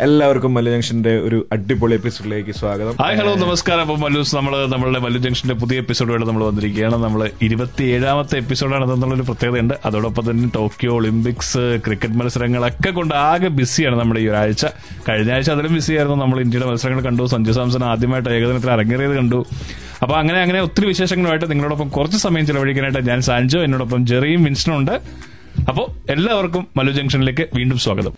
എല്ലാവർക്കും മല്ലു ജംഗ്ഷന്റെ ഒരു അടിപൊളി എപ്പിസോഡിലേക്ക് സ്വാഗതം. ഹായ് ഹലോ നമസ്കാരം. അപ്പൊ മല്ലൂസ് നമ്മൾ നമ്മളുടെ മല്ലു ജംഗ്ഷന്റെ പുതിയ എപ്പിസോഡുമായിട്ട് നമ്മൾ വന്നിരിക്കുകയാണ്. നമ്മൾ ഇരുപത്തി ഏഴാമത്തെ എപ്പിസോഡാണ് എന്നുള്ളൊരു പ്രത്യേകതയുണ്ട്. അതോടൊപ്പം തന്നെ ടോക്കിയോ ഒളിമ്പിക്സ് ക്രിക്കറ്റ് മത്സരങ്ങളൊക്കെ കൊണ്ട് ആകെ ബിസിയാണ് നമ്മുടെ ഈ ഒരാഴ്ച. കഴിഞ്ഞ ആഴ്ച അതിലും ബിസിയായിരുന്നു. നമ്മൾ ഇന്ത്യയുടെ മത്സരങ്ങൾ കണ്ടു. സഞ്ജു സാംസൺ ആദ്യമായിട്ട് ഏകദിനത്തിൽ അരങ്ങേറിയത് കണ്ടു. അപ്പൊ അങ്ങനെ അങ്ങനെ ഒത്തിരി വിശേഷങ്ങളുമായിട്ട് നിങ്ങളോടൊപ്പം കുറച്ച് സമയം ചെലവഴിക്കാനായിട്ട് ഞാൻ സാൻജോ എന്നോടൊപ്പം ജെറിയും വിൻസ്റ്റനും ഉണ്ട് അപ്പോൾ എല്ലാവർക്കും മല്ലു ജംഗ്ഷനിലേക്ക് വീണ്ടും സ്വാഗതം.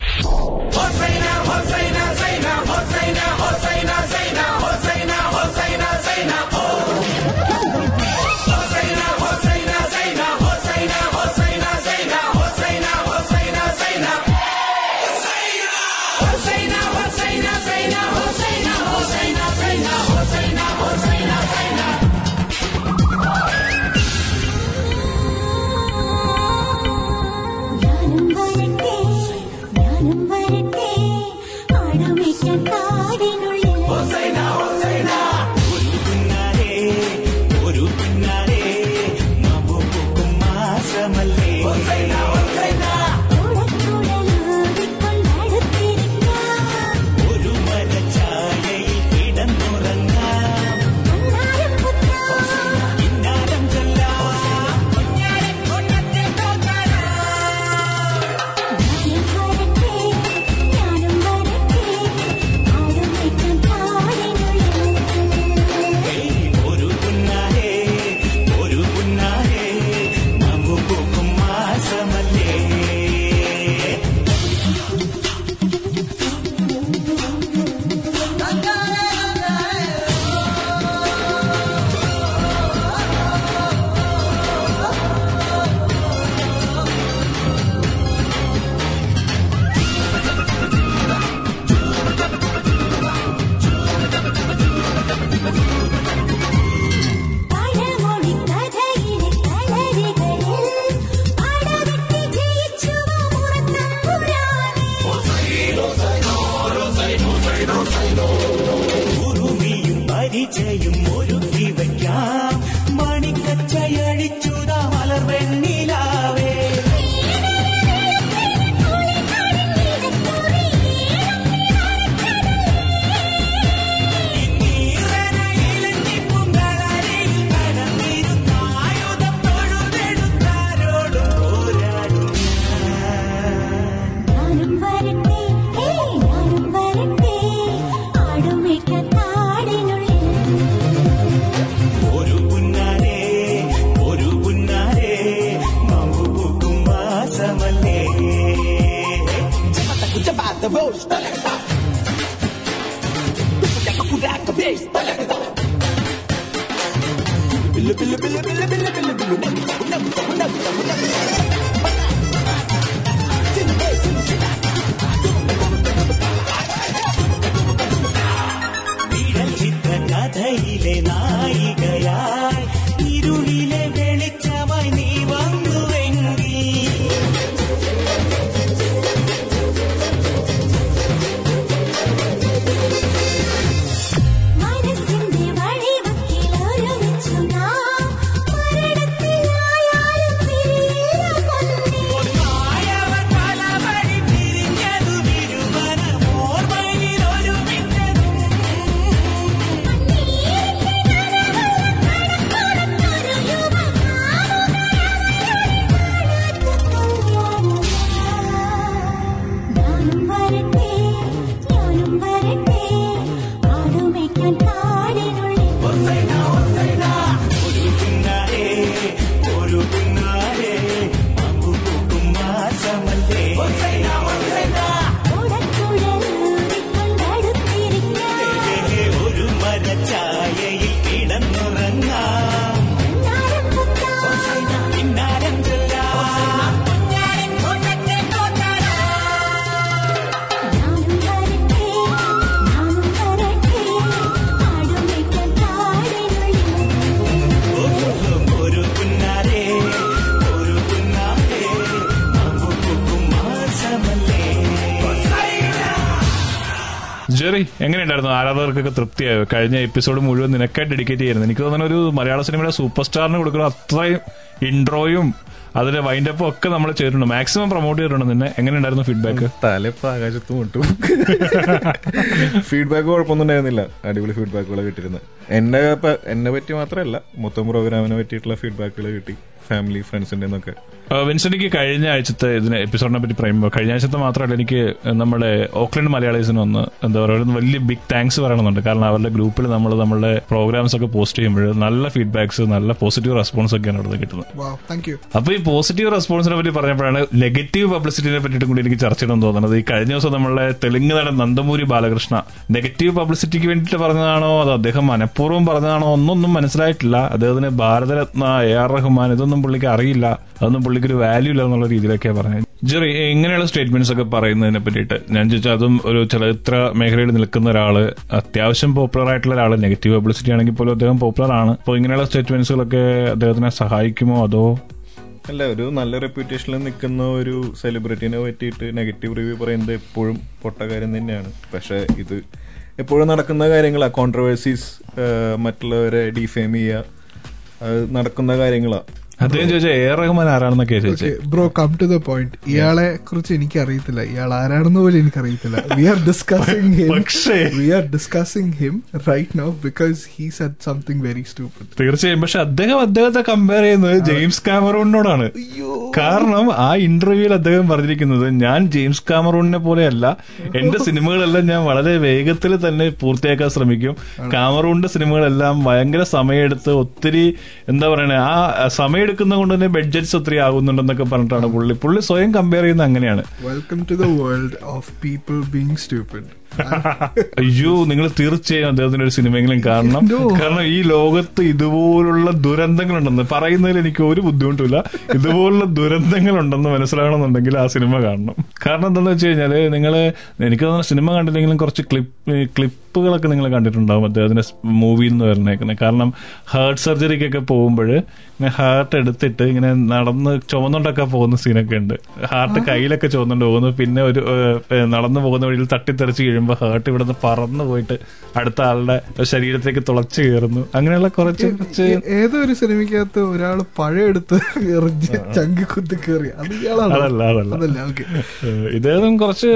れないがや」എങ്ങനെയുണ്ടായിരുന്നു ആരാധകർക്കൊക്കെ തൃപ്തിയായോ? കഴിഞ്ഞ എപ്പിസോഡ് മുഴുവൻ നിനക്കായി ഡെഡിക്കേറ്റ് ചെയ്യുന്നത് എനിക്ക് തോന്നുന്ന ഒരു മലയാള സിനിമയുടെ സൂപ്പർ സ്റ്റാറിന് കൊടുക്കുന്ന അത്രയും ഇൻട്രോയും അതിന്റെ വൈൻഡപ്പും ഒക്കെ നമ്മൾ ചെയ്തിട്ടുണ്ട്. മാക്സിമം പ്രൊമോട്ട് ചെയ്തിട്ടുണ്ട്. നിന്നെ എങ്ങനെ ഉണ്ടായിരുന്നു ഫീഡ്ബാക്ക് തലപ്പ് ആകാശത്ത് മുട്ടും. ഫീഡ്ബാക്ക് കുഴപ്പമൊന്നും ഉണ്ടായിരുന്നില്ല. അടിപൊളി ഫീഡ്ബാക്കുകൾ കിട്ടിയിരുന്നത്. എന്നെ എന്നെ പറ്റി മാത്രമല്ല മൊത്തം പ്രോഗ്രാമിനെ പറ്റിയിട്ടുള്ള ഫീഡ്ബാക്കുകൾ കിട്ടി. ഫാമിലി ഫ്രണ്ട്സിന്റെ നിന്നൊക്കെ വിൻസെന്റിക്ക് കഴിഞ്ഞ ആഴ്ചത്തെ ഇതിന് എപ്പിസോഡിനെ പറ്റി പറയുമ്പോൾ കഴിഞ്ഞ ആഴ്ചത്തെ മാത്രമല്ല എനിക്ക് നമ്മുടെ ഓക്ലൻഡ് മലയാളീസിന് ഒന്ന് എന്താ പറയുക ഒരു വലിയ ബിഗ് താങ്ക്സ് പറയണമെന്നുണ്ട്. കാരണം അവരുടെ ഗ്രൂപ്പിൽ നമ്മൾ നമ്മുടെ പ്രോഗ്രാംസ് ഒക്കെ പോസ്റ്റ് ചെയ്യുമ്പോൾ നല്ല ഫീഡ്ബാക്സ് നല്ല പോസിറ്റീവ് റെസ്പോൺസ് ഒക്കെയാണ് അവിടെ കിട്ടുന്നത്. അപ്പൊ ഈ പോസിറ്റീവ് റെസ്പോൺസിനെ പറ്റി പറഞ്ഞപ്പോഴാണ് നെഗറ്റീവ് പബ്ലിസിറ്റിനെ പറ്റിയിട്ടും കൂടി എനിക്ക് ചർച്ച ചെയ്യണമെന്ന് തോന്നുന്നത്. ഈ കഴിഞ്ഞ ദിവസം നമ്മളെ തെലുങ്ക് നടൻ നന്ദമൂരി ബാലകൃഷ്ണ നെഗറ്റീവ് പബ്ലിസിറ്റിക്ക് വേണ്ടിയിട്ട് പറഞ്ഞതാണോ? അതോ അദ്ദേഹം മനഃപൂർവം പറഞ്ഞതാണോ? ഒന്നൊന്നും മനസ്സിലായിട്ടില്ല. അദ്ദേഹത്തിന് ഭാരതരത്ന എ ആർ റഹ്മാൻ ഇതൊന്നും പുള്ളിക്ക് അറിയില്ല. അതൊന്നും പുള്ളിക്ക് ഒരു വാല്യൂ ഇല്ല എന്നുള്ള രീതിയിലൊക്കെയാണ് പറഞ്ഞത്. ജെറി ഇങ്ങനെയുള്ള സ്റ്റേറ്റ്മെന്റ്സ് ഒക്കെ പറയുന്നതിനെ പറ്റിയിട്ട് ഞാൻ ചോദിച്ചാൽ അതും ഒരു ചലച്ചിത്ര മേഖലയിൽ നിൽക്കുന്ന ഒരാൾ അത്യാവശ്യം പോപ്പുലർ ആയിട്ടുള്ള ഒരാൾ നെഗറ്റീവ് പബ്ലിസിറ്റി ആണെങ്കിൽ പോലും അദ്ദേഹം പോപ്പുലർ ആണ്. അപ്പോൾ ഇങ്ങനെയുള്ള സ്റ്റേറ്റ്മെന്റ്സുകളൊക്കെ അദ്ദേഹത്തിനെ സഹായിക്കുമോ അതോ? അല്ല ഒരു നല്ല റെപ്യൂട്ടേഷനിൽ നിൽക്കുന്ന ഒരു സെലിബ്രിറ്റിനെ പറ്റിയിട്ട് നെഗറ്റീവ് റിവ്യൂ പറയുന്നത് എപ്പോഴും പൊട്ട കാര്യം തന്നെയാണ്. പക്ഷെ ഇത് എപ്പോഴും നടക്കുന്ന കാര്യങ്ങളാണ് കോൺട്രവേഴ്സീസ് മറ്റുള്ളവരെ ഡിഫെയിം ചെയ്യുക. അത് നടക്കുന്ന കാര്യങ്ങളാ. അദ്ദേഹം ചോദിച്ചാൽ എ റഹ്മാൻ ആരാണെന്നൊക്കെ ചോദിച്ചത് bro come to the point ഇയാളെ കുറിച്ച് എനിക്ക് അറിയത്തില്ല. ഇയാൾ ആരാണെന്ന് പോലും എനിക്കറിയത്തില്ല വി ആർ ഡിസ്കസിംഗ് ഹിം പക്ഷേ. We are discussing him right now because he said something very stupid തീർച്ചയായും. പക്ഷെ അദ്ദേഹം അദ്ദേഹത്തെ കമ്പയർ ചെയ്യുന്നത് ജെയിംസ് കാമറൂണിനോടാണ്. കാരണം ആ ഇന്റർവ്യൂവിൽ അദ്ദേഹം പറഞ്ഞിരിക്കുന്നത് ഞാൻ ജെയിംസ് കാമറൂണിനെ പോലെയല്ല. എന്റെ സിനിമകളെല്ലാം ഞാൻ വളരെ വേഗത്തിൽ തന്നെ പൂർത്തിയാക്കാൻ ശ്രമിക്കും. കാമറൂണിന്റെ സിനിമകളെല്ലാം ഭയങ്കര സമയമെടുത്ത് ഒത്തിരി എന്താ പറയണേ ആ സമയമെടുക്കുന്ന കൊണ്ട് തന്നെ ബഡ്ജറ്റ്സ് ഒത്തിരി ആകുന്നുണ്ടെന്നൊക്കെ പറഞ്ഞിട്ടാണ് പുള്ളി. പുള്ളി സ്വയം കമ്പയർ ചെയ്യുന്നത് അങ്ങനെയാണ്. Welcome to the world of people being stupid അയ്യോ നിങ്ങൾ തീർച്ചയായും അദ്ദേഹത്തിന്റെ ഒരു സിനിമയെങ്കിലും കാണണം. കാരണം ഈ ലോകത്ത് ഇതുപോലുള്ള ദുരന്തങ്ങൾ ഉണ്ടെന്ന് പറയുന്നതിൽ എനിക്ക് ഒരു ബുദ്ധിമുട്ടില്ല ഇതുപോലുള്ള ദുരന്തങ്ങൾ ദുരന്തങ്ങളുണ്ടെന്ന് മനസ്സിലാകണമെന്നുണ്ടെങ്കിൽ ആ സിനിമ കാണണം. കാരണം എന്താണെന്ന് വെച്ച് കഴിഞ്ഞാൽ നിങ്ങൾ എനിക്ക് തോന്നുന്ന സിനിമ കണ്ടില്ലെങ്കിലും കുറച്ച് ക്ലിപ്പ് ക്ലിപ്പ് ക്ലിപ്പുകളൊക്കെ നിങ്ങൾ കണ്ടിട്ടുണ്ടാവും അദ്ദേഹത്തിന്റെ മൂവിയിൽ നിന്ന് വരണേക്കുന്നത് കാരണം ഹാർട്ട് സർജറിക്കൊക്കെ പോകുമ്പോൾ ഇങ്ങനെ ഹാർട്ട് എടുത്തിട്ട് ഇങ്ങനെ നടന്ന് ചുമന്നുകൊണ്ടൊക്കെ പോകുന്ന സീനൊക്കെ ഉണ്ട്. ഹാർട്ട് കയ്യിലൊക്കെ ചുമന്നുകൊണ്ട് പോകുന്നു. പിന്നെ ഒരു നടന്നു പോകുന്ന വഴിയിൽ തട്ടിത്തെറിച്ച് കഴിയുമ്പോൾ ഹാർട്ട് ഇവിടെ നിന്ന് പറന്നു പോയിട്ട് അടുത്ത ആളുടെ ശരീരത്തിലേക്ക് തുളച്ചു കയറുന്നു. അങ്ങനെയുള്ള കുറച്ച് കുറച്ച് ഏതൊരു സിനിമയ്ക്കകത്ത് ഒരാൾ പഴയെടുത്ത് എറിഞ്ഞ് ചങ്കി കുത്തി കയറി. അത് അതല്ല അതല്ല. ഇദ്ദേഹം കുറച്ച്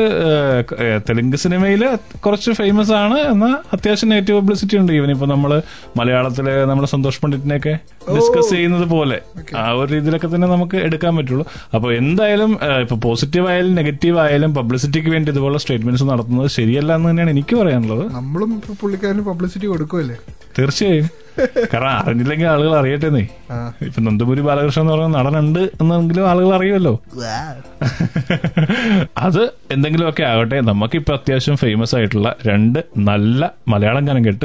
തെലുങ്ക് സിനിമയിൽ കുറച്ച് ഫേമസ് ആണ്. എന്നാൽ അത്യാവശ്യം നെഗറ്റീവ് പബ്ലിസിറ്റി ഉണ്ട് ഈവൻ ഇപ്പൊ നമ്മൾ മലയാളത്തിലെ നമ്മുടെ സന്തോഷ് പണ്ഡിറ്റിനെ ഒക്കെ ഡിസ്കസ് ചെയ്യുന്നത് പോലെ. ആ ഒരു രീതിയിലൊക്കെ തന്നെ നമുക്ക് എടുക്കാൻ പറ്റുള്ളൂ. അപ്പൊ എന്തായാലും ഇപ്പൊ പോസിറ്റീവ് ആയാലും നെഗറ്റീവ് ആയാലും പബ്ലിസിറ്റിക്ക് വേണ്ടി ഇതുപോലെ സ്റ്റേറ്റ്മെന്റ്സ് നടത്തുന്നത് ശരിയല്ല എന്ന് തന്നെയാണ് എനിക്ക് പറയാനുള്ളത്. നമ്മളും പുള്ളിക്കാരന് പബ്ലിസിറ്റി കൊടുക്കുമല്ലേ തീർച്ചയായും. കാരണം അറിഞ്ഞില്ലെങ്കിൽ ആളുകൾ അറിയട്ടെന്നേ. ഇപ്പൊ നന്ദപുരി ബാലകൃഷ്ണൻ എന്ന് പറയുന്ന നടനുണ്ട് എന്നെങ്കിലും ആളുകൾ അറിയുമല്ലോ. അത് എന്തെങ്കിലുമൊക്കെ ആകട്ടെ നമുക്കിപ്പോ അത്യാവശ്യം ഫേമസ് ആയിട്ടുള്ള രണ്ട് നല്ല മലയാളം ഗാനം കേട്ട്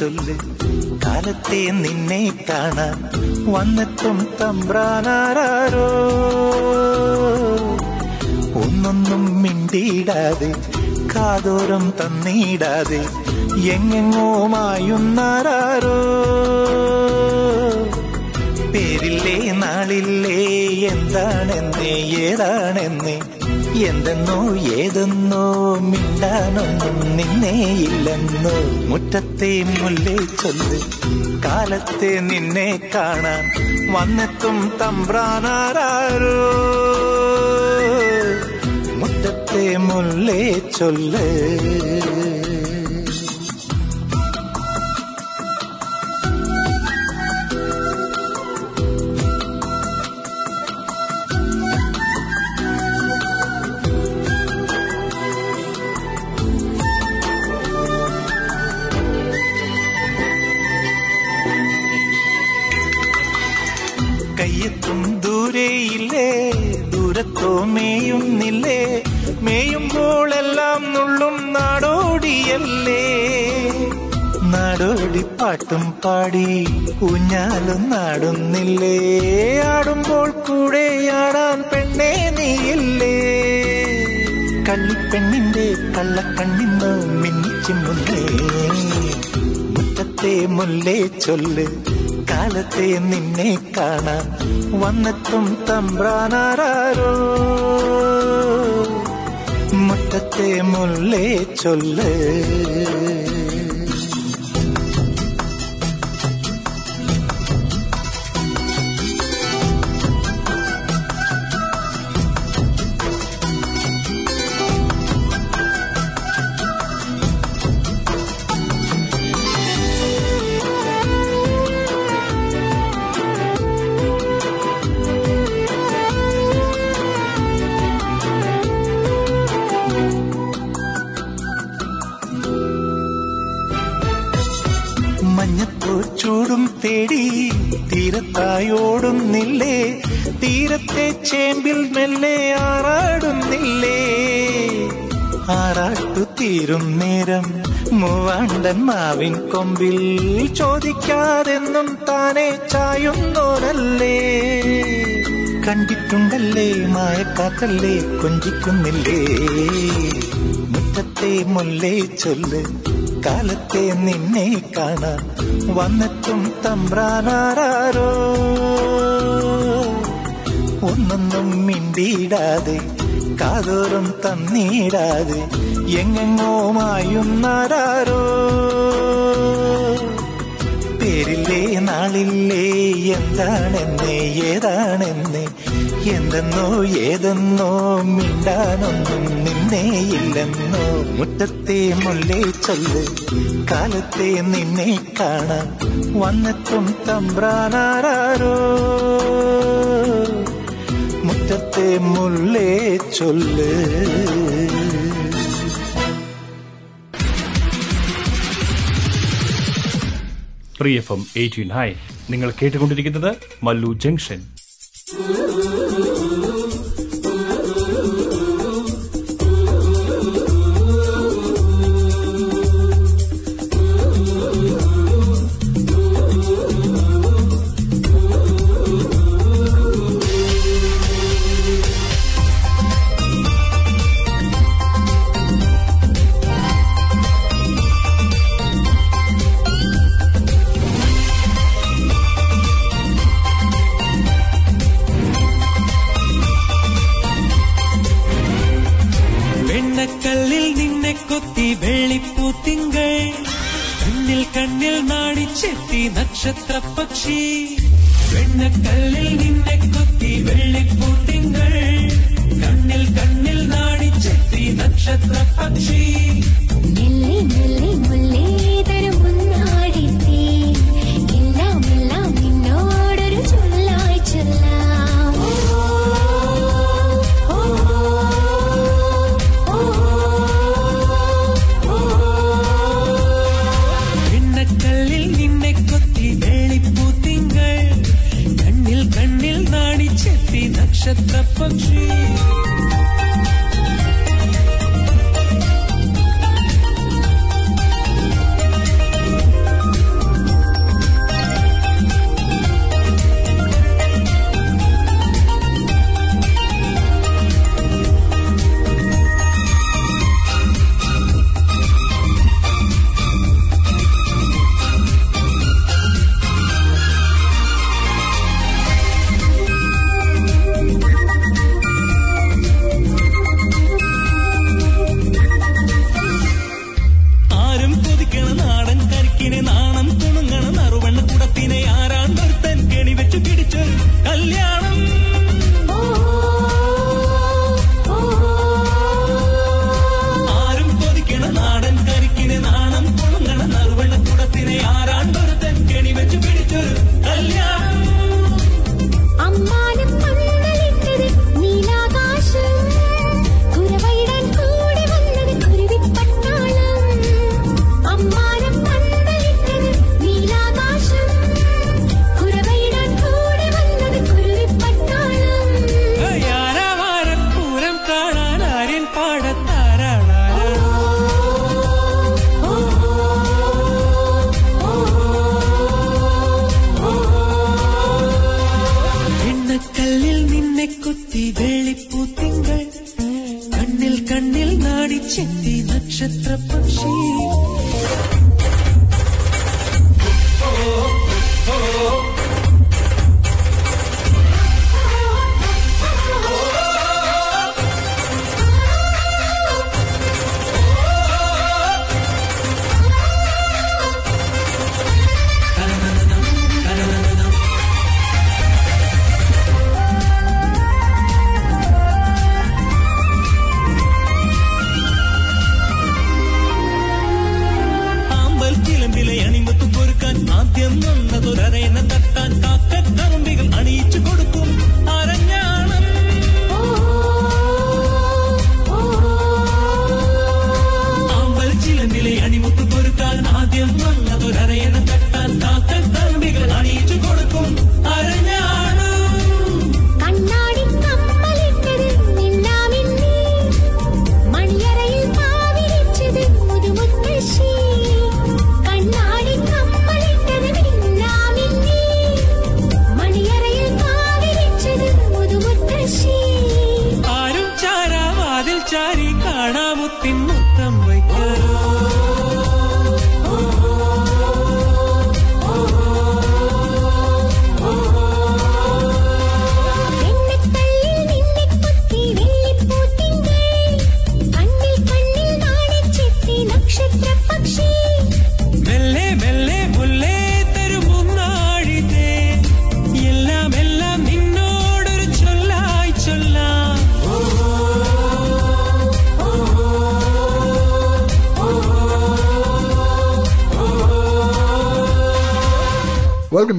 ചൊല്ല്. കാലത്തെ നിന്നെ കാണാൻ വന്നെത്തും തമ്പ്രാനാരോ ഒന്നൊന്നും മിണ്ടിയിടാതെ കാതോരം തന്നിടാതെ എങ്ങെങ്ങോ മായുന്നാരോ പേരില്ലേ നാളില്ലേ എന്താണെന്നേ ഏതാണെന്നേ എന്തെന്നോ ഏതെന്നോ മിണ്ടാനൊന്നും നിന്നേയില്ലെന്നോ മുറ്റത്തെ മുല്ലേ ചൊല്ല് കാലത്തെ നിന്നെ കാണാൻ വന്നെത്തും തമ്പ്രാനാരോ മുറ്റത്തെ മുല്ലേ ചൊല്ല് മേയുന്നില്ലേ? മേയുമ്പോളെല്ലാം നുള്ളും നാടോടിയല്ലേ? നാടോടി പാട്ടും പാടി ഊഞ്ഞാലും നാടുന്നില്ലേ? ആടുമ്പോൾ കൂടെ ആടാൻ പെണ്ണേ നീയില്ലേ? കള്ളിപ്പെണ്ണിന്റെ കള്ളക്കണ്ണിന്ന് മിന്നിച്ചിമ്മുന്നേ മുറ്റത്തെ മുല്ലേ ചൊല്ല് കാലത്തെ നിന്നെ കാണാൻ വന്നെത്തും തമ്പ്രാനാരോ മുറ്റത്തെ മുല്ലേ ചൊല്ല്. തേടി തീരത്തായോടുന്നില്ലേ? തീരത്തെ ചേമ്പിൽ മെല്ലെ ആറാടുന്നില്ലേ? ആറാട്ടു തീരും നേരം മൂവാണ്ടൻ മാവിൻ കൊമ്പിൽ ചോദിക്കാതെന്നും താനെ ചായുന്നോരല്ലേ? കണ്ടിട്ടുണ്ടല്ലേ മായക്കാത്തല്ലേ? കൊഞ്ചിക്കുന്നില്ലേ? മുറ്റത്തെ മുല്ലേ ചൊല്ല് കാലത്തെ നിന്നെ കാണാൻ വന്നെത്തും തമ്പ്രാനാരോ ഒന്നൊന്നും മിണ്ടിയിടാതെ കാതോറും തന്നിടാതെ എങ്ങെങ്ങോ മായുന്നാരോ പേരില്ലേ നാളില്ലേ എന്താണെന്ന് ഏതാണെന്ന് എന്തെന്നോ ഏതെന്നോ മിണ്ടാനൊന്നും നിന്നെ ഇല്ലെന്നോ. മുറ്റത്തെ മുല്ലേ ചൊല്ല് കാലത്തെ നിന്നെ കാണാൻ വന്നെത്തും തമ്പ്രാനാരോ മുറ്റത്തെ മുല്ലേ ചൊല്ല്. പ്രിയഫം എഫ് എം എയ്റ്റി നയൻ. നിങ്ങൾ കേട്ടുകൊണ്ടിരിക്കുന്നത് മല്ലു ജംഗ്ഷൻ. നാടിച്ചെത്തി നക്ഷത്ര പക്ഷി വെണ്ണക്കല്ലിൽ നിന്നെ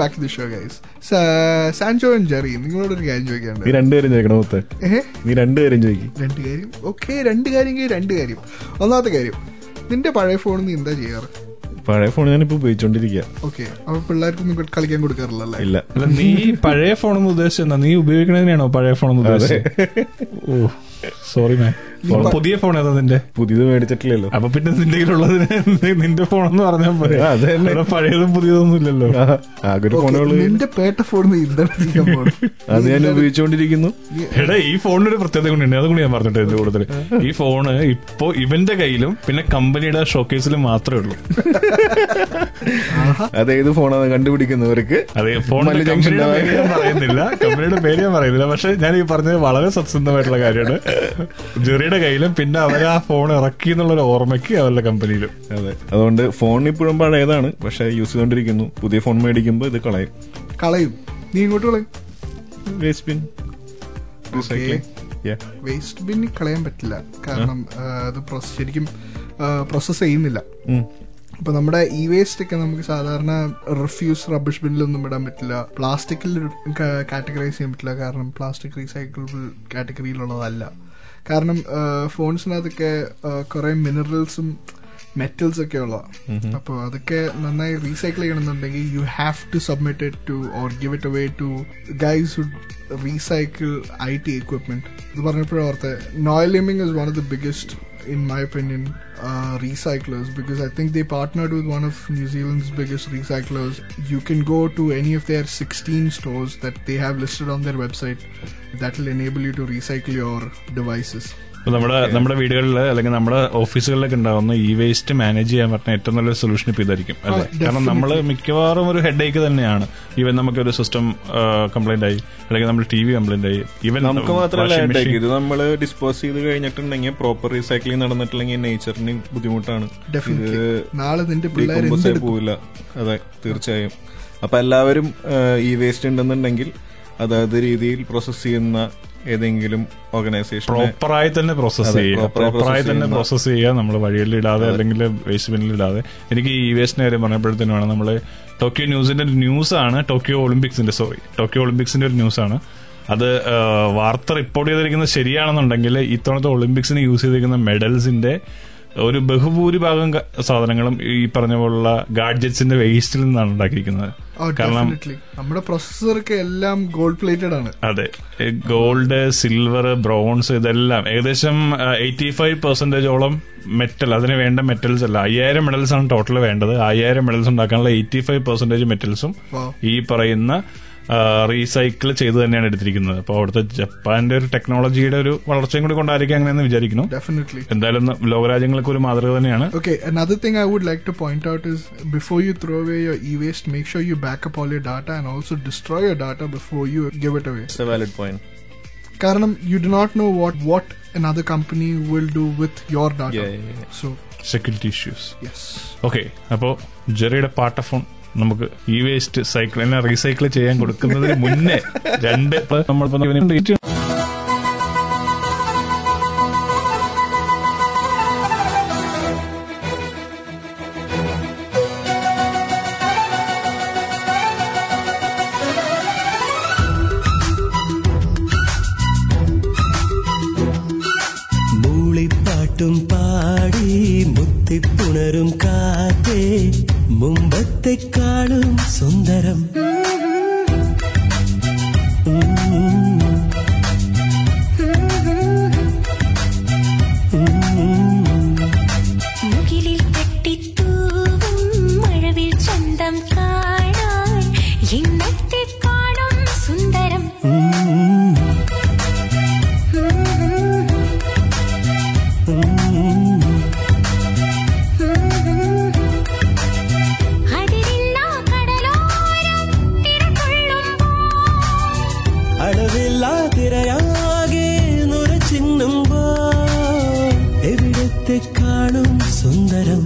back to the show guys Sanjo and Jerry നിങ്ങളോട് ഒരു കാര്യം ചോദിക്കാനുണ്ട്. നീ രണ്ട് കാര്യം ചോദിക്കണം നീ കാര്യം ചോദിക്കും. രണ്ട് കാര്യം? ഓക്കെ രണ്ട് കാര്യം രണ്ട് കാര്യം. ഒന്നാമത്തെ കാര്യം നിന്റെ പഴയ ഫോൺ നീ എന്താ ചെയ്യാറ്? പഴയ ഫോൺ ഞാൻ ഇപ്പൊ ഉപയോഗിച്ചോണ്ടിരിക്കുക ഓക്കെ അപ്പൊ പിള്ളേർക്കൊന്നും കളിക്കാൻ കൊടുക്കാറില്ലല്ലേ ഇല്ല. അല്ല നീ പഴയ ഫോൺ എന്ന് ഉദ്ദേശിച്ചെന്നാ? നീ ഉപയോഗിക്കണതിനാണോ പഴയ ഫോണെന്ന് ഉദ്ദേശിച്ചത് ഓ സോറി മാൻ പുതിയ ഫോൺ ഏതാ നിന്റെ? പുതിയത് മേടിച്ചിട്ടില്ലല്ലോ. അപ്പൊ പിന്നെ നിന്റെ കയ്യിലുള്ളതിന് നിന്റെ എന്ന് പറഞ്ഞാൽ പോരെ. അത് പഴയതും പുതിയതൊന്നും ഇല്ലല്ലോ നിന്റെ പേട്ട ഫോൺ? അത് ഞാൻ ഉപയോഗിച്ചുകൊണ്ടിരിക്കുന്നു. എടാ ഈ ഫോണിന്റെ ഒരു പ്രത്യേകത കൊണ്ട് ഉണ്ട് അതും കൂടി ഞാൻ പറഞ്ഞിട്ട് ഇതിന്റെ കൂടുതൽ ഈ ഫോണ് ഇപ്പോ ഇവന്റെ കയ്യിലും പിന്നെ കമ്പനിയുടെ ഷോക്കേസിലും മാത്രമേ ഉള്ളൂ. അതേത് ഫോണാണ് കണ്ടുപിടിക്കുന്നവർക്ക് അതെ ഫോൺ കമ്പനിയുടെ പേര് ഞാൻ പറയുന്നില്ല. കമ്പനിയുടെ പേര് ഞാൻ പറയുന്നില്ല. പക്ഷെ ഞാൻ ഈ പറഞ്ഞത് വളരെ സത്യസന്ധമായിട്ടുള്ള കാര്യമാണ്. ജെറിയുടെ കയ്യിലും പിന്നെ അവർ ആ ഫോൺ ഇറക്കി എന്നുള്ള ഒരു ഓർമ്മയ്ക്ക് അവരുടെ കമ്പനിയിലും. അതെ. അതുകൊണ്ട് ഫോൺ ഇപ്പോഴും പഴയതാണ് പക്ഷെ യൂസ് ചെയ്തോണ്ടിരിക്കുന്നു. പുതിയ ഫോൺ മേടിക്കുമ്പോൾ ഇത് കളയും. കളയും. നീ ഇങ്ങോട്ട് കളയും. വേസ്റ്റ് ബിൻ വേസ്റ്റ് ബിന്നി കളയാൻ പറ്റില്ല. കാരണം അത് പ്രോസസ് ശരിക്കും പ്രോസസ് ചെയ്യുന്നില്ല. അപ്പൊ നമ്മുടെ ഇ വേസ്റ്റ് ഒക്കെ നമുക്ക് സാധാരണ റിഫ്യൂസ് റബ്ബിഷ് ബിന്നിലൊന്നും ഇടാൻ പറ്റില്ല. പ്ലാസ്റ്റിക്കിൽ കാറ്റഗറൈസ് ചെയ്യാൻ പറ്റില്ല. കാരണം പ്ലാസ്റ്റിക് റീസൈക്കിൾ കാറ്റഗറിയിലുള്ളതല്ല കാരണം ഫോൺസിനകത്തൊക്കെ കുറെ മിനറൽസും മെറ്റൽസ് ഒക്കെ ഉള്ള അപ്പോൾ അതൊക്കെ നന്നായി റീസൈക്കിൾ ചെയ്യണമെന്നുണ്ടെങ്കിൽ you have to submit it to or give it away to guys would recycle I T equipment ഇത് പറഞ്ഞപ്പോഴും ഓർത്തെ Noel Leeming is one of the biggest in my opinion, uh, recyclers because I think they partnered with one of New Zealand's biggest recyclers. You can go to any of their 16 stores that they have listed on their website that will enable you to recycle your devices. ഇപ്പൊ നമ്മുടെ നമ്മുടെ വീടുകളിൽ അല്ലെങ്കിൽ നമ്മുടെ ഓഫീസുകളിലൊക്കെ ഉണ്ടാവുന്ന ഈ waste manage ചെയ്യാൻ പറ്റുന്ന ഏറ്റവും നല്ലൊരു സൊല്യൂഷൻ ഇപ്പൊ ഇതായിരിക്കും അല്ലേ? കാരണം നമ്മൾ മിക്കവാറും ഒരു ഹെഡ് ഏക്ക് തന്നെയാണ്. ഈവൻ നമുക്കൊരു സിസ്റ്റം കംപ്ലൈന്റ് ആയി അല്ലെങ്കിൽ നമ്മൾ ടി വി കംപ്ലൈന്റ് ആയി. ഈവൻ നമുക്ക് മാത്രമല്ല ഇത് നമ്മൾ ഡിസ്പോസ് ചെയ്ത് കഴിഞ്ഞിട്ടുണ്ടെങ്കിൽ പ്രോപ്പർ റീസൈക്ലിംഗ് നടന്നിട്ടില്ലെങ്കിൽ നേച്ചറിന് ബുദ്ധിമുട്ടാണ്. ഇത് നാളെ നിന്റെ പിള്ളേർ പോവില്ല. അതെ തീർച്ചയായും. അപ്പൊ എല്ലാവരും ഈ വേസ്റ്റ് ഉണ്ടെന്നുണ്ടെങ്കിൽ അതായത് രീതിയിൽ പ്രോസസ് ചെയ്യുന്ന ഏതെങ്കിലും ഓർഗനൈസേഷൻ പ്രോപ്പറായി തന്നെ പ്രോസസ് ചെയ്യുക. പ്രോപ്പറായി തന്നെ പ്രോസസ് ചെയ്യുക. നമ്മൾ വഴിയിൽ ഇടാതെ അല്ലെങ്കിൽ വേസ്റ്റ് ബിന്നിൽ ഇടാതെ എനിക്ക് ഈ വേസ്റ്റിന്റെ കാര്യം പറഞ്ഞപ്പോഴത്തേനുമാണ് നമ്മൾ ടോക്കിയോ ന്യൂസിന്റെ ഒരു ന്യൂസ് ആണ് ടോക്കിയോ ഒളിമ്പിക്സിന്റെ സോറി ടോക്കിയോ ഒളിമ്പിക്സിന്റെ ഒരു ന്യൂസ് ആണ് അത് വാർത്ത റിപ്പോർട്ട് ചെയ്തിരിക്കുന്നത് ശരിയാണെന്നുണ്ടെങ്കിൽ ഇത്തവണത്തെ ഒളിമ്പിക്സിന് യൂസ് ചെയ്തിരിക്കുന്ന മെഡൽസിന്റെ ഒരു ബഹുഭൂരിഭാഗം സാധനങ്ങളും ഈ പറഞ്ഞ പോലുള്ള ഗാഡ്ജറ്റ്സിന്റെ വേസ്റ്റിൽ നിന്നാണ് ഉണ്ടാക്കിയിരിക്കുന്നത്. Oh, കാരണം നമ്മുടെ പ്രൊസസ്സറൊക്കെ എല്ലാം ഗോൾഡ് പ്ലേറ്റഡ് ആണ്. അതെ. ഗോൾഡ് സിൽവർ ബ്രോൺസ് ഇതെല്ലാം ഏകദേശം എയ്റ്റി ഫൈവ് പെർസെന്റേജോളം മെറ്റൽ അതിന് വേണ്ട മെറ്റൽസ് അല്ല അയ്യായിരം മെഡൽസ് ആണ് ടോട്ടൽ വേണ്ടത്. അയ്യായിരം മെഡൽസ് ഉണ്ടാക്കാനുള്ള എയ്റ്റി ഫൈവ് പെർസെന്റേജ് മെറ്റൽസും ഈ പറയുന്ന റീസൈക്കിൾ ചെയ്ത് തന്നെയാണ് എടുത്തിരിക്കുന്നത്. അപ്പൊ അവിടുത്തെ ജപ്പാന്റെ ഒരു ടെക്നോളജിയുടെ ഒരു വളർച്ചയും കൂടി കൊണ്ടായിരിക്കും അങ്ങനെ എന്ന് വിചാരിക്കുന്നു എന്തായാലും ലോകരാജ്യങ്ങൾക്ക് ഒരു മാതൃക തന്നെയാണ്. Thing I would like to point out is before you throw away your e waste make sure you backup all your data and also destroy your data before you give it a valid point കാരണം you do not know what what another company will do with your data so security issues yes okay അപ്പോ ജെറിയുടെ part of നമുക്ക് ഈ waste cycle recycle ചെയ്യാൻ കൊടുക്കുന്നതിന് മുന്നേ രണ്ട് നമ്മളിപ്പോ സുന്ദരം.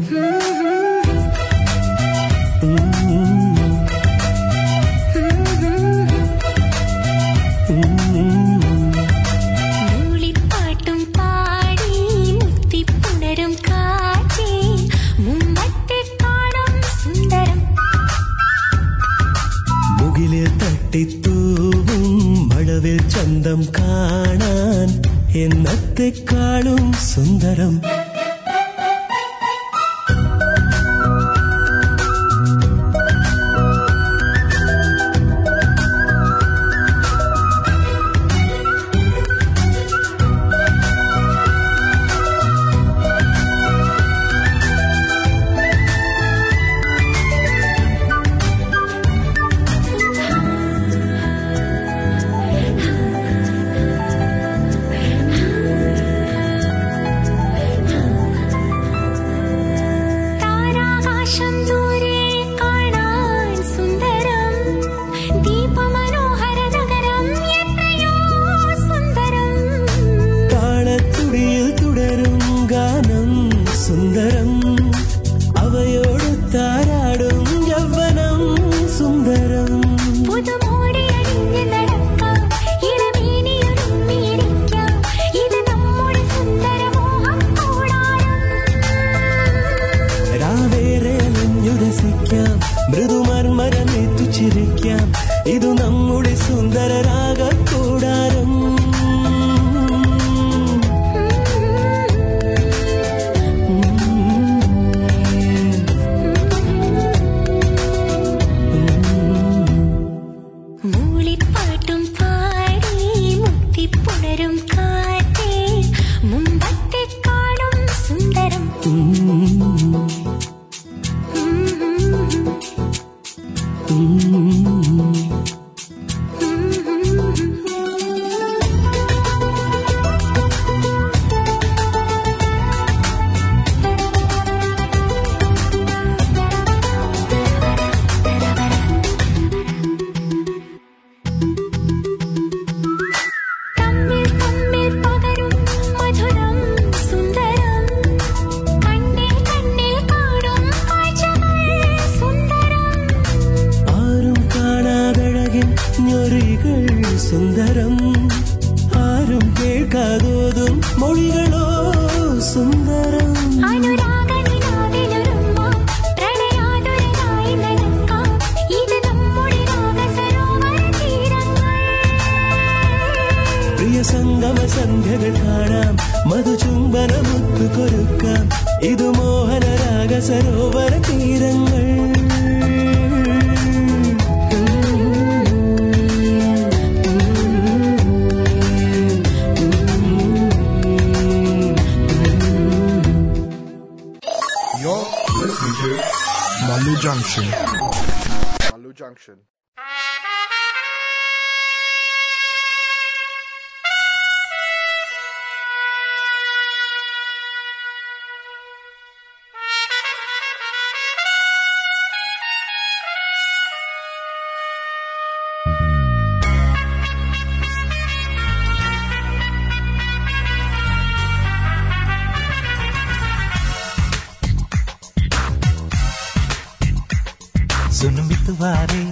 तुम्हारे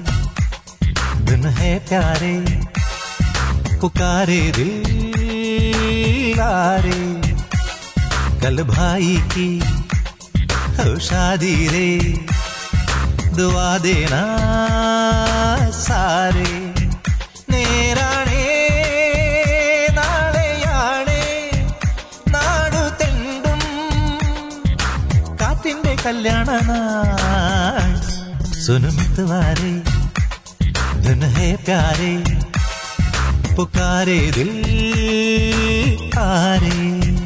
दिन है प्यारे पुकारे दिल आरे कल भाई की हो शादी रे दुआ देना സാരേ നേരാണേ സുനമിത്തുവാരേ ധൻ ഹേ പ്യാരേ പുകാരേ ദിൽ ആരേ ഓ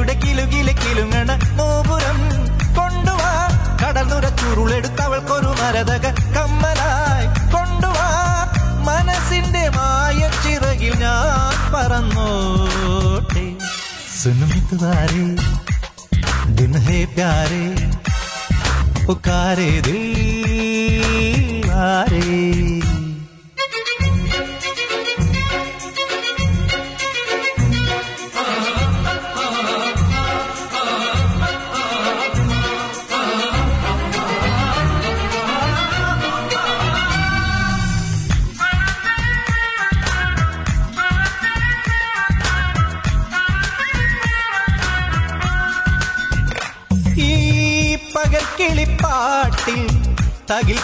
പുഴയുടെ കിലുകിലെ കിലുങ്ങണ മോപുരം കൊണ്ടുവാ കടൽ നുര ചുരുളെടുത്തവൾക്കൊരു മരതക കമ്മലായി. കൊണ്ടുവാ മനസ്സിന്റെ മായ ചിറകിൽ ഞാൻ പറന്നോട്ടെ. സുനുമിത്തുകാരെ ദിനഹേ പ്യാരേ പുക്കാരേ ദിൽ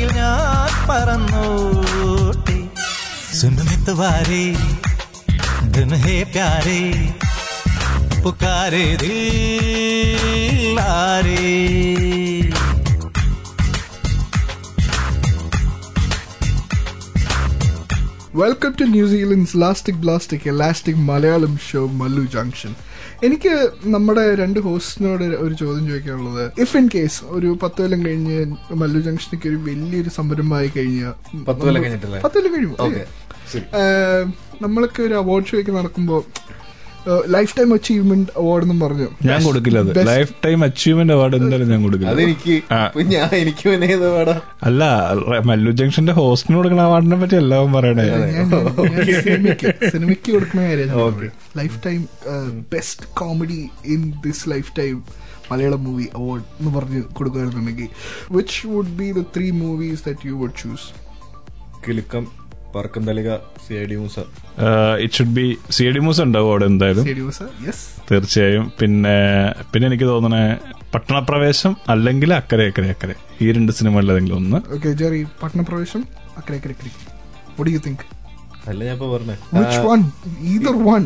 ചിറകിൽ ഞാൻ പറന്നോട്ടെ. സുനമിത്തുവാരേ ദിൻ ഹേ പ്യാരേ പുകാരേ ദിൽ ആരേ വെൽക്കം ടു ന്യൂസിലൻഡ്സ് ലാസ്റ്റിക് ബ്ലാസ്റ്റിക് elastic Malayalam show Mallu Junction എനിക്ക് നമ്മുടെ രണ്ട് ഹോസ്റ്റിനോട് ഒരു ചോദ്യം ചോദിക്കാനുള്ളത് ഇഫ് ഇൻ കേസ് ഒരു പത്ത് കൊല്ലം കഴിഞ്ഞ് മല്ലു ജംഗ്ഷനിക്ക് ഒരു വലിയൊരു സംരംഭമായി കഴിഞ്ഞ പത്ത് കൊല്ലം കഴിഞ്ഞിട്ടല്ലേ? പത്ത് കൊല്ലം കഴിയുമ്പോൾ Okay. നമ്മളൊക്കെ ഒരു അവാർഡ് ഷോയ്ക്ക് നടക്കുമ്പോൾ ലൈഫ് ടൈം അച്ചീവ്മെന്റ് അവാർഡ് എന്നും പറഞ്ഞു. ഞാൻ കൊടുക്കില്ല അത്. ലൈഫ് ടൈം അച്ചീവ്മെന്റ് അവാർഡ് എന്തായാലും ഞാൻ കൊടുക്കില്ല. അതെനിക്ക് ഞാൻ എനിക്ക് അല്ല മല്ലു ജംഗ്ഷന്റെ ഹോസ്റ്റിന് കൊടുക്കുന്ന അവാർഡിനെ പറ്റി എല്ലാവരും പറയണേ. സിനിമയ്ക്ക് സിനിമയ്ക്ക് കൊടുക്കുന്ന കാര്യമാണ് കാര്യം lifetime best comedy in this lifetime Malayalam movie award എന്ന് പറഞ്ഞ് കൊടുക്കുകയാണെന്നുണ്ടെങ്കിൽ which would be the three movies that you would choose Kilukkam പറക്കം Thalika it should be C D Moosa ഉണ്ടാവും അവിടെ എന്തായാലും തീർച്ചയായും പിന്നെ പിന്നെ എനിക്ക് തോന്നണേ പട്ടണപ്രവേശം അല്ലെങ്കിൽ അക്കരെ അക്കരെ അക്കരെ ഈ രണ്ട് സിനിമകളിൽ ഏതെങ്കിലും ഒന്ന് ഓക്കെ ജെറി പട്ടണപ്രവേശം അക്കരെ അക്കരെ അക്കരെ What do you think? അല്ല ഞാൻ ഇപ്പൊ പറഞ്ഞേ Which one? Either one.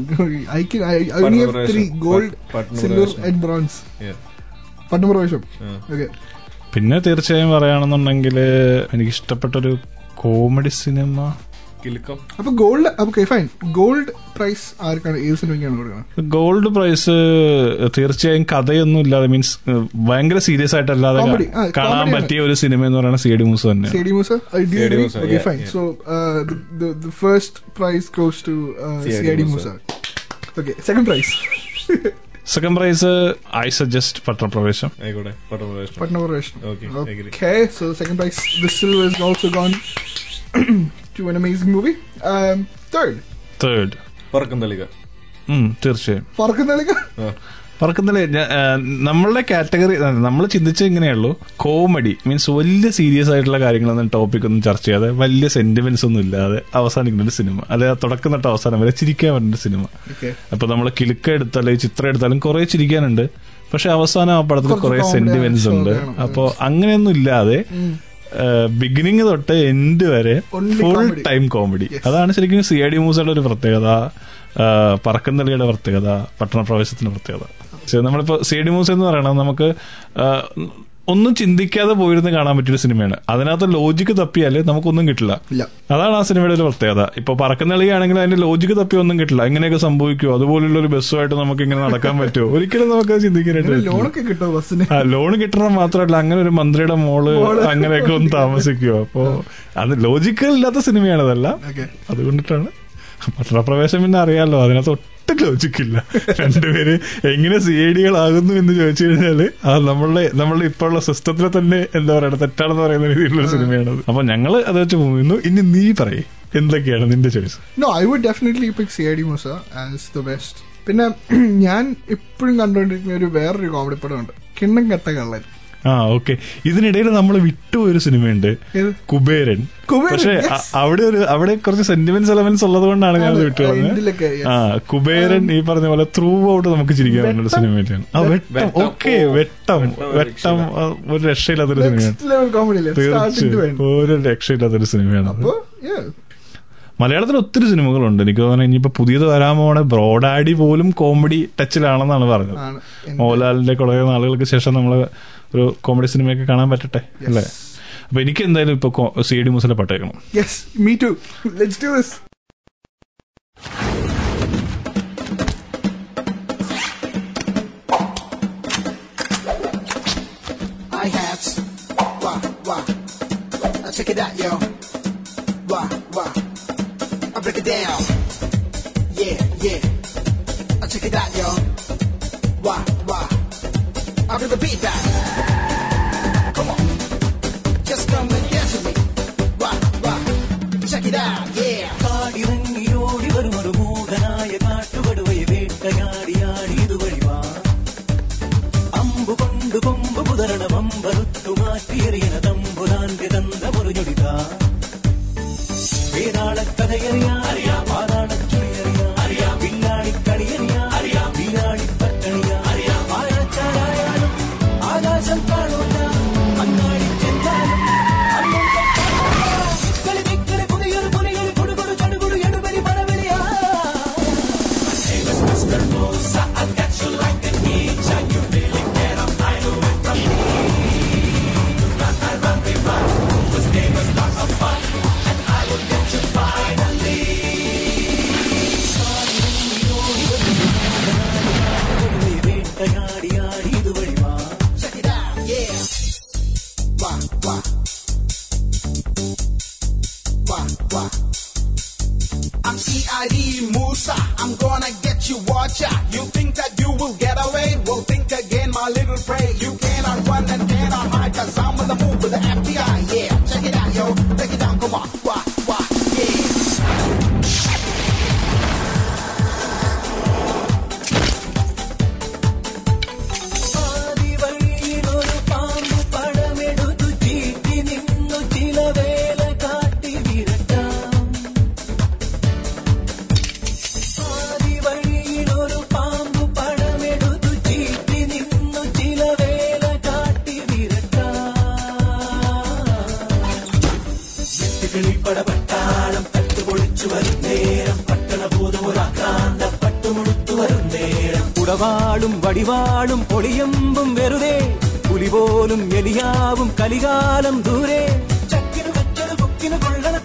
I can. I, I only have three: gold, silver, and bronze. yeah. Pattanapravesham ആ. ഓക്കെ പിന്നെ തീർച്ചയായും പറയുകയാണെന്നുണ്ടെങ്കിൽ എനിക്ക് ഇഷ്ടപ്പെട്ടൊരു കോമഡി സിനിമ കിലുക്കം അപ്പൊ gold okay fine gold prize ആർക്കാണ് ഏത് സിനിമയ്ക്കാണ് കൊടുക്കുന്നത് ഗോൾഡ് പ്രൈസ് തീർച്ചയായും കഥയൊന്നും ഇല്ലാതെ മീൻസ് ഭയങ്കര സീരിയസ് ആയിട്ടല്ലാതെ. കാണാൻ പറ്റിയ ഒരു സിനിമ എന്ന് പറയുന്നത് സി ഡി മൂസ് തന്നെ C D Moosa fine so C.I.D. agree? Musa, okay, yeah, fine. yeah. So second prize second prize second prize I suggest Pattanapravesham Pattanapravesham Patna Varation. Okay, I agree. Okay, so the second to an amazing movie third third Parakkum Thalika തീർച്ചയായും. പറക്കുന്ന പറക്കുന്നില്ല നമ്മളുടെ category നമ്മൾ ചിന്തിച്ചത് ഇങ്ങനെയുള്ളൂ. Comedy means വലിയ serious ആയിട്ടുള്ള കാര്യങ്ങളൊന്നും ടോപ്പിക് ഒന്നും ചർച്ച ചെയ്യാതെ വലിയ സെന്റിമെന്റ്സ് ഒന്നും ഇല്ലാതെ അവസാനിക്കുന്ന ഒരു സിനിമ. അല്ലെ തുടക്കം തൊട്ട് അവസാനം വരെ ചിരിക്കാൻ പറ്റുന്ന സിനിമ. അപ്പൊ നമ്മൾ കിലുക്ക എടുത്താലും ചിത്രം എടുത്താലും കുറെ ചിരിക്കാനുണ്ട്. പക്ഷെ അവസാനം ആ പടത്തിൽ കുറെ സെന്റിമെന്റ്സ് ഉണ്ട്. അപ്പൊ അങ്ങനെയൊന്നും ഇല്ലാതെ ബിഗിനിങ് തൊട്ട് എൻഡ് വരെ ഫുൾ ടൈം കോമഡി അതാണ് ശരിക്കും സി ഐ ഡി മൂസയുടെ ഒരു പ്രത്യേകത പറക്കുന്നളിയുടെ പ്രത്യേകത പട്ടണപ്രവേശത്തിന്റെ പ്രത്യേകത. പക്ഷേ നമ്മളിപ്പോ സി ഐ ഡി മൂസ എന്ന് പറയണത് നമുക്ക് ഒന്നും ചിന്തിക്കാതെ പോയിരുന്ന് കാണാൻ പറ്റിയൊരു സിനിമയാണ്. അതിനകത്ത് ലോജിക്ക് തപ്പിയാൽ നമുക്കൊന്നും കിട്ടില്ല. അതാണ് ആ സിനിമയുടെ ഒരു പ്രത്യേകത. ഇപ്പൊ പറക്കുന്നളിയാണെങ്കിൽ അതിന്റെ ലോജിക്ക് തപ്പി ഒന്നും കിട്ടില്ല. ഇങ്ങനെയൊക്കെ സംഭവിക്കുമോ അതുപോലുള്ള ഒരു ബസ്സുമായിട്ട് നമുക്ക് ഇങ്ങനെ നടക്കാൻ പറ്റുമോ ഒരിക്കലും നമുക്ക് ചിന്തിക്കാനായിട്ട് പറ്റില്ല. ലോണൊക്കെ കിട്ടുമോ ബസ്സിന്? ലോൺ കിട്ടണം മാത്രമല്ല അങ്ങനെ ഒരു മന്ത്രിയുടെ മോൾ. അങ്ങനെയൊക്കെ ഒന്ന് താമസിക്കുമോ അപ്പോ അത് ലോജിക്കൽ ഇല്ലാത്ത സിനിമയാണ് അതല്ല അതുകൊണ്ടിട്ടാണ്. പട്ടണപ്രവേശം പിന്നെ അറിയാലോ. അതിനകത്ത് ഒട്ടും ലോജിക്കില്ല. രണ്ടുപേര് എങ്ങനെ സി ഐ ഡികളാകുന്നു എന്ന് ചോദിച്ചു കഴിഞ്ഞാൽ അത് നമ്മളുടെ നമ്മളുടെ ഇപ്പോഴുള്ള സിസ്റ്റത്തിലെ തന്നെ എന്താ പറയുക തെറ്റാണെന്ന് പറയുന്ന രീതിയിലുള്ള സിനിമയാണത്. അപ്പൊ ഞങ്ങൾ അത് വെച്ച് പോകുന്നു ഇനി നീ പറയേ. എന്തൊക്കെയാണ് നിന്റെ choice no I would definitely pick C I D Moosa as the best പിന്നെ ഞാൻ ഇപ്പോഴും കണ്ടുകൊണ്ടിരിക്കുന്ന ഒരു വേറൊരു കോമഡി പടമുണ്ട്. കിണ്ണം കെട്ട കള്ളൻ. ആ ഓക്കെ. ഇതിനിടയിൽ നമ്മൾ വിട്ടുപോയൊരു സിനിമയുണ്ട്? കുബേരൻ. കുബേരൻ, പക്ഷെ അവിടെ ഒരു അവിടെ കുറച്ച് സെന്റിമെന്റ്സ് എലമെന്റ്സ് ഉള്ളത് കൊണ്ടാണ് ഞാൻ ആണ്, വിട്ടു endലൊക്കെ, ആ കുബേരൻ ഈ പറഞ്ഞ പോലെ ത്രൂ ഔട്ട് നമുക്ക് ചിരിക്കാൻ പറ്റുന്ന ഒരു സിനിമയാണ് ആ വെട്ടം. ഓക്കെ വെട്ടം. വെട്ടം. ഒരു രക്ഷയില്ലാത്തൊരു സിനിമയാണ് തീർച്ചയായും. ഒരു രക്ഷയില്ലാത്തൊരു സിനിമയാണ്. മലയാളത്തിൽ ഒത്തിരി സിനിമകളുണ്ട്. എനിക്ക് തോന്നുന്നു ഇനിയിപ്പോ പുതിയത് വരാൻ പോണ ബ്രോഡാഡി പോലും കോമഡി ടച്ചിലാണെന്നാണ് പറഞ്ഞത്. മോഹൻലാലിന്റെ കുറെ നാളുകൾക്ക് ശേഷം നമ്മൾ ഒരു കോമഡി സിനിമയൊക്കെ കാണാൻ പറ്റട്ടെ? അല്ലേ? അപ്പൊ എനിക്ക് എന്തായാലും ഇപ്പൊ സി ഡി മൂസിലെ പട്ടേക്കണം. Check it out, yo. Wah, wah. Down. Yeah, yeah. Now check it out, yo. Wah, wah. I bring the beat back. Come on. Just come and dance with me. Wah, wah. Check it out, ഉടവാളും വടിവാളും പൊളിയമ്പും വെറുതെ പുലി പോലും എലിയാവും കലികാലം ദൂരെ ചക്കിന് വെച്ചത് കുക്കിന് കൊള്ളണ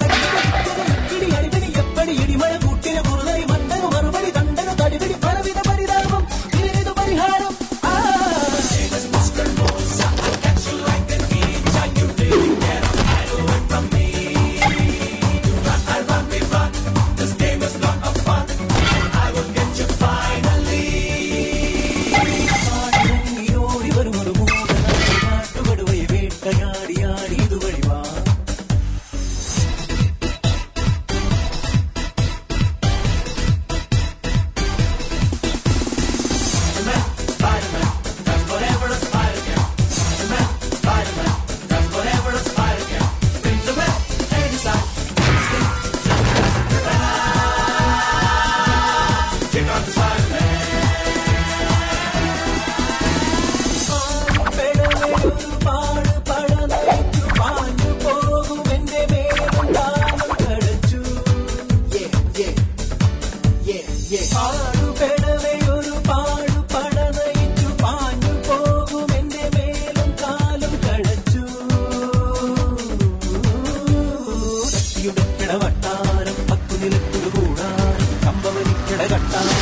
இடகட்டாய்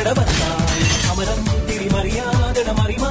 இடவத்தாய் அமரம் திரிமறியாதிடம் அறிமா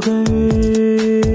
关于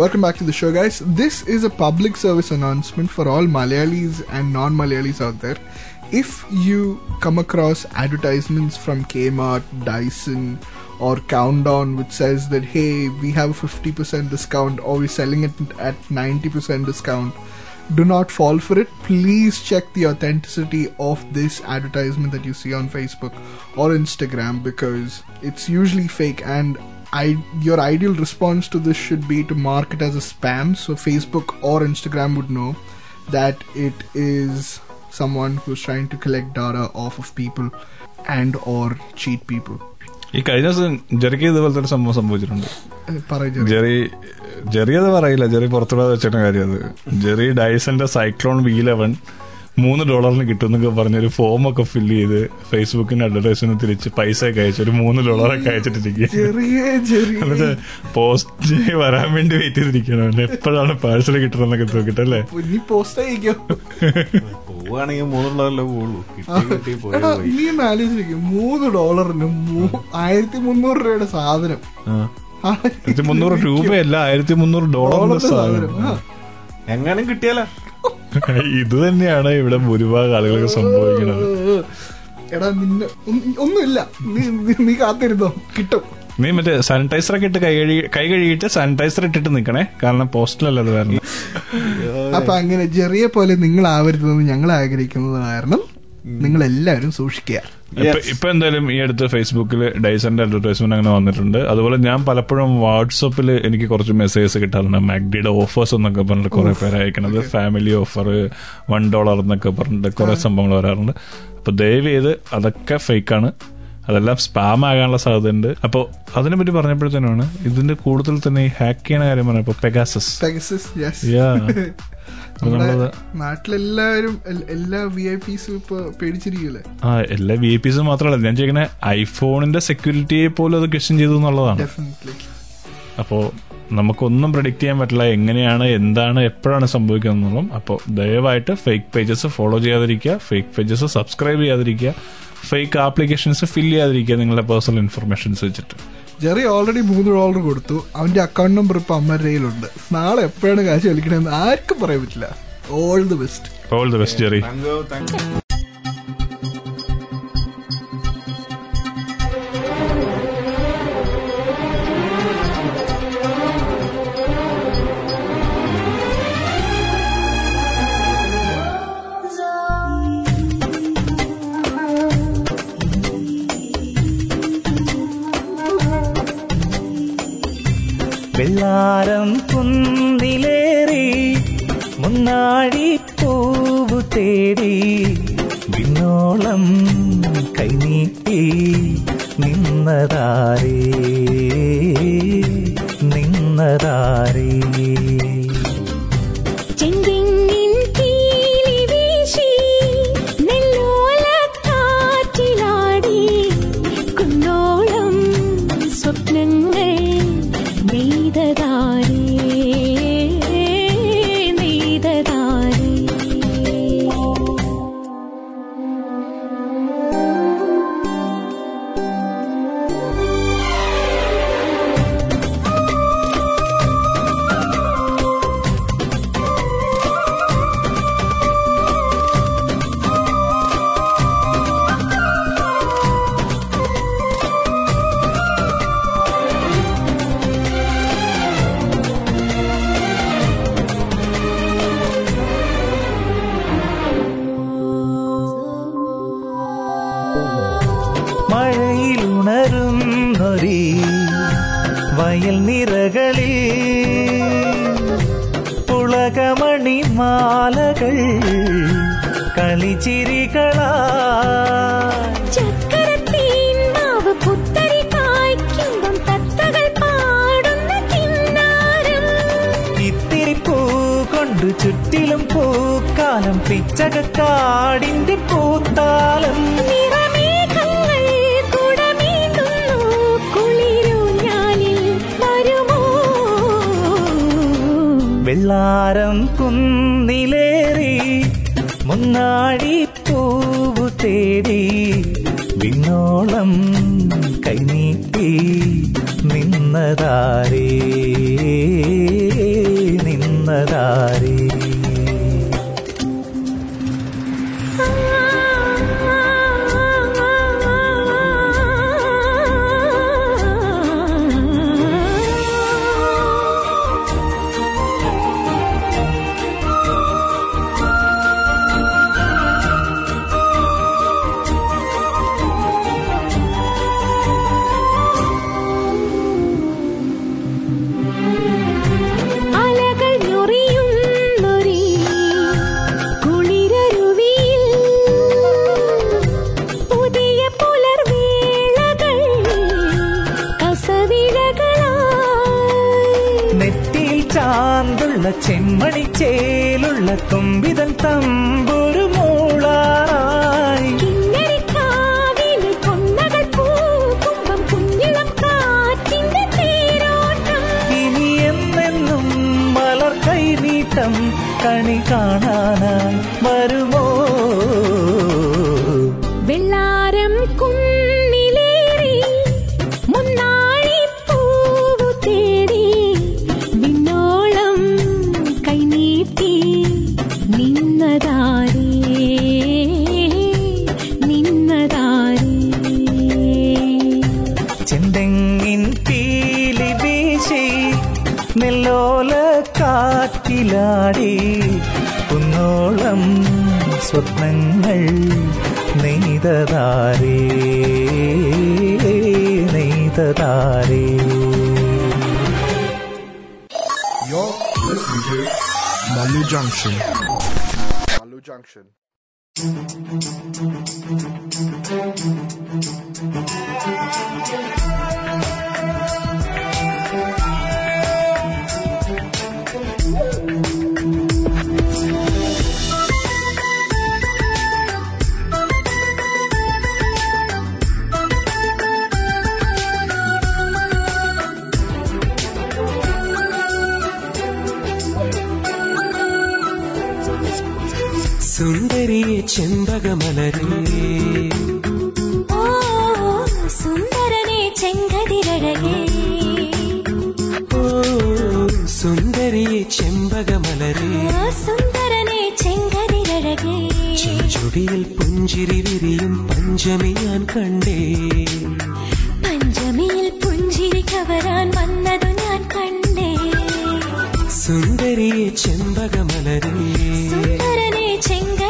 Welcome back to the show, guys. This is a public service announcement for all Malayalis and non Malayalis out there. If you come across advertisements from Kmart, Dyson, or Countdown which says that, hey, we have a 50% discount or we're selling it at 90% discount, do not fall for it. Please check the authenticity of this advertisement that you see on Facebook or Instagram because it's usually fake and I, your ideal response to this should be to mark it as a spam so Facebook or Instagram would know that it is someone who's trying to collect data off of people and or cheat people. ഈ കഴിഞ്ഞ ദിവസം ജെറിക്ക് ഇതുപോലത്തെ ഒരു സംഭവം സംഭവിച്ചിട്ടുണ്ട് Eh, Jerry. Jerry അത് പറയില്ല Jerry പുറത്തുവിടാതെ വെച്ചിട്ട് കാര്യം അത് ജെറി ഡൈസന്റെ സൈക്ലോൺ വി ലെവൻ മൂന്ന് ഡോളറിന് കിട്ടുമെന്നൊക്കെ പറഞ്ഞൊരു ഫോം ഒക്കെ ഫില്ല് ചെയ്ത് ഫേസ്ബുക്കിന്റെ അഡ്വർടൈസ് തിരിച്ച് പൈസ ഒക്കെ അയച്ചു ഒരു മൂന്ന് ഡോളറൊക്കെ അയച്ചിട്ടിരിക്കുക. എന്നിട്ട് പോസ്റ്റ് വരാൻ വേണ്ടി വെയിറ്റ് ചെയ്തിരിക്കണം എപ്പോഴാണ് പാഴ്സൽ കിട്ടണമെന്നൊക്കെ നോക്കിട്ടല്ലേ അല്ലേ? പോസ്റ്റ് അയക്കോ? നീ ആലോചിക്കും മൂന്ന് ഡോളറിന് ആയിരത്തി മുന്നൂറ് രൂപയുടെ സാധനം. ആയിരത്തി മുന്നൂറ് രൂപയല്ല ആയിരത്തി മുന്നൂറ് ഡോളറിന്റെ സാധനം. എങ്ങാനും കിട്ടിയാലോ? ഇത് തന്നെയാണ് ഇവിടെ ഭൂരിഭാഗം ആളുകൾക്ക് സംഭവിക്കുന്നത്. എടാ നിന്നെ ഒന്നുമില്ല. നീ നീ- കാത്തിരുന്നോ? കിട്ടും. നീ മറ്റേ സാനിറ്റൈസർ ഒക്കെ ഇട്ട് കൈ കഴുകി കൈ കഴുകിയിട്ട് സാനിറ്റൈസർ ഇട്ടിട്ട് നിക്കണേ. കാരണം പോസ്റ്റിലല്ല അത് വരണം. അപ്പൊ അങ്ങനെ ചെറിയ പോലെ നിങ്ങൾ ആവരുതെന്ന് ഞങ്ങൾ ആഗ്രഹിക്കുന്നത് കാരണം നിങ്ങൾ എല്ലാവരും സൂക്ഷിക്കുക. ഇപ്പൊ എന്തായാലും ഈ അടുത്ത് ഫേസ്ബുക്കിൽ ഡൈസന്റെ അഡ്വർടൈസ്മെന്റ് അങ്ങനെ വന്നിട്ടുണ്ട്. അതുപോലെ ഞാൻ പലപ്പോഴും വാട്സപ്പിൽ എനിക്ക് കുറച്ച് മെസ്സേജസ് കിട്ടാറുണ്ട്. മാഗ്ഡിയുടെ ഓഫേഴ്സ് എന്നൊക്കെ പറഞ്ഞിട്ട് കുറെ പേര് അയക്കണത്. ഫാമിലി ഓഫർ വൺ ഡോളർ എന്നൊക്കെ പറഞ്ഞിട്ട് കുറെ സംഭവങ്ങൾ വരാറുണ്ട്. അപ്പൊ ദയവ് ചെയ്ത് അതൊക്കെ ഫേക്കാണ് അതെല്ലാം സ്പാം ആകാനുള്ള സാധ്യതയുണ്ട്. അപ്പോൾ അതിനെ പറ്റി പറഞ്ഞപ്പോഴത്തേനാണ് ഇതിന്റെ കൂടുതൽ തന്നെ ഹാക്ക് ചെയ്യണ കാര്യം പറഞ്ഞപ്പോ പെഗാസസ് നാട്ടിലെല്ലാവരും എല്ലാ വി ഐ പിസും ഇപ്പൊ പേടിച്ചിരിക്കില്ലേ ആ എല്ലാ വി ഐ പിസും മാത്രമല്ല. ഞാൻ ചോദിക്കണേ ഐഫോണിന്റെ സെക്യൂരിറ്റിയെ പോലും അത് ക്വസ്റ്റ്യൻ ചെയ്തു എന്നുള്ളതാണ്. അപ്പോ നമുക്കൊന്നും പ്രഡിക്റ്റ് ചെയ്യാൻ പറ്റില്ല. എങ്ങനെയാണ് എന്താണ് എപ്പോഴാണ് സംഭവിക്കുന്നതെന്നും അപ്പോൾ ദയവായിട്ട് ഫേക്ക് പേജസ് ഫോളോ ചെയ്യാതിരിക്കുക. ഫേക്ക് പേജസ് സബ്സ്ക്രൈബ് ചെയ്യാതിരിക്കുക. ഫേക്ക് ആപ്ലിക്കേഷൻസ് ഫില്ല് ചെയ്യാതിരിക്കുക നിങ്ങളുടെ പേഴ്സണൽ ഇൻഫർമേഷൻസ് വെച്ചിട്ട്. ജെറി ഓൾറെഡി മൂന്ന് ഡോളർ കൊടുത്തു. അവന്റെ അക്കൗണ്ട് നമ്പർ ഇപ്പൊ അമ്മയുടെ കയ്യിലുണ്ട്. നാളെ എപ്പോഴാണ് കാശ് കളിക്കണമെന്ന് ആർക്കും പറയാൻ പറ്റില്ല. All the best all the best Jerry. വെള്ളാരം കുന്നിലേറി മുന്നാഴി പൂവ് തേടി വിണ്ണോളം കൈനീട്ടി നിന്നതാരേ നിന്നതാരേ. വെള്ളാരം കുന്നിലേറി മുന്നാഴി പൂവു തേടി വിണ്ണോളം കൈനീട്ടി നിന്നതാരേ നിന്നതാരേ. തമ്പൊരു മൂളായി ഇനി എന്നെന്നും മലർ കൈനീട്ടം കണി കാണാനായി. സ്വപ്നങ്ങൾ നെയ്തതാരേ നെയ്തതാരേ You're listening to Malu Junction. Malu Junction. സുന്ദരിയെ ചെമ്പകമലരേ. ഓ സുന്ദരനെ ചെങ്കതിരഴകേ. ഓ സുന്ദരിയെ ചെമ്പകമലരേ. സുന്ദരനെ ചെങ്കതിരഴകേ. ചെഞ്ചുടിയിൽ പുഞ്ചിരി വിരിയും പഞ്ചമി ഞാൻ കണ്ടേ. പഞ്ചമിയിൽ പുഞ്ചിരി കവരാൻ വന്നതു ഞാൻ കണ്ടേ. സുന്ദരിയെ ചെമ്പകമലരേ. സുന്ദരനെ ചെങ്കതിരഴകേ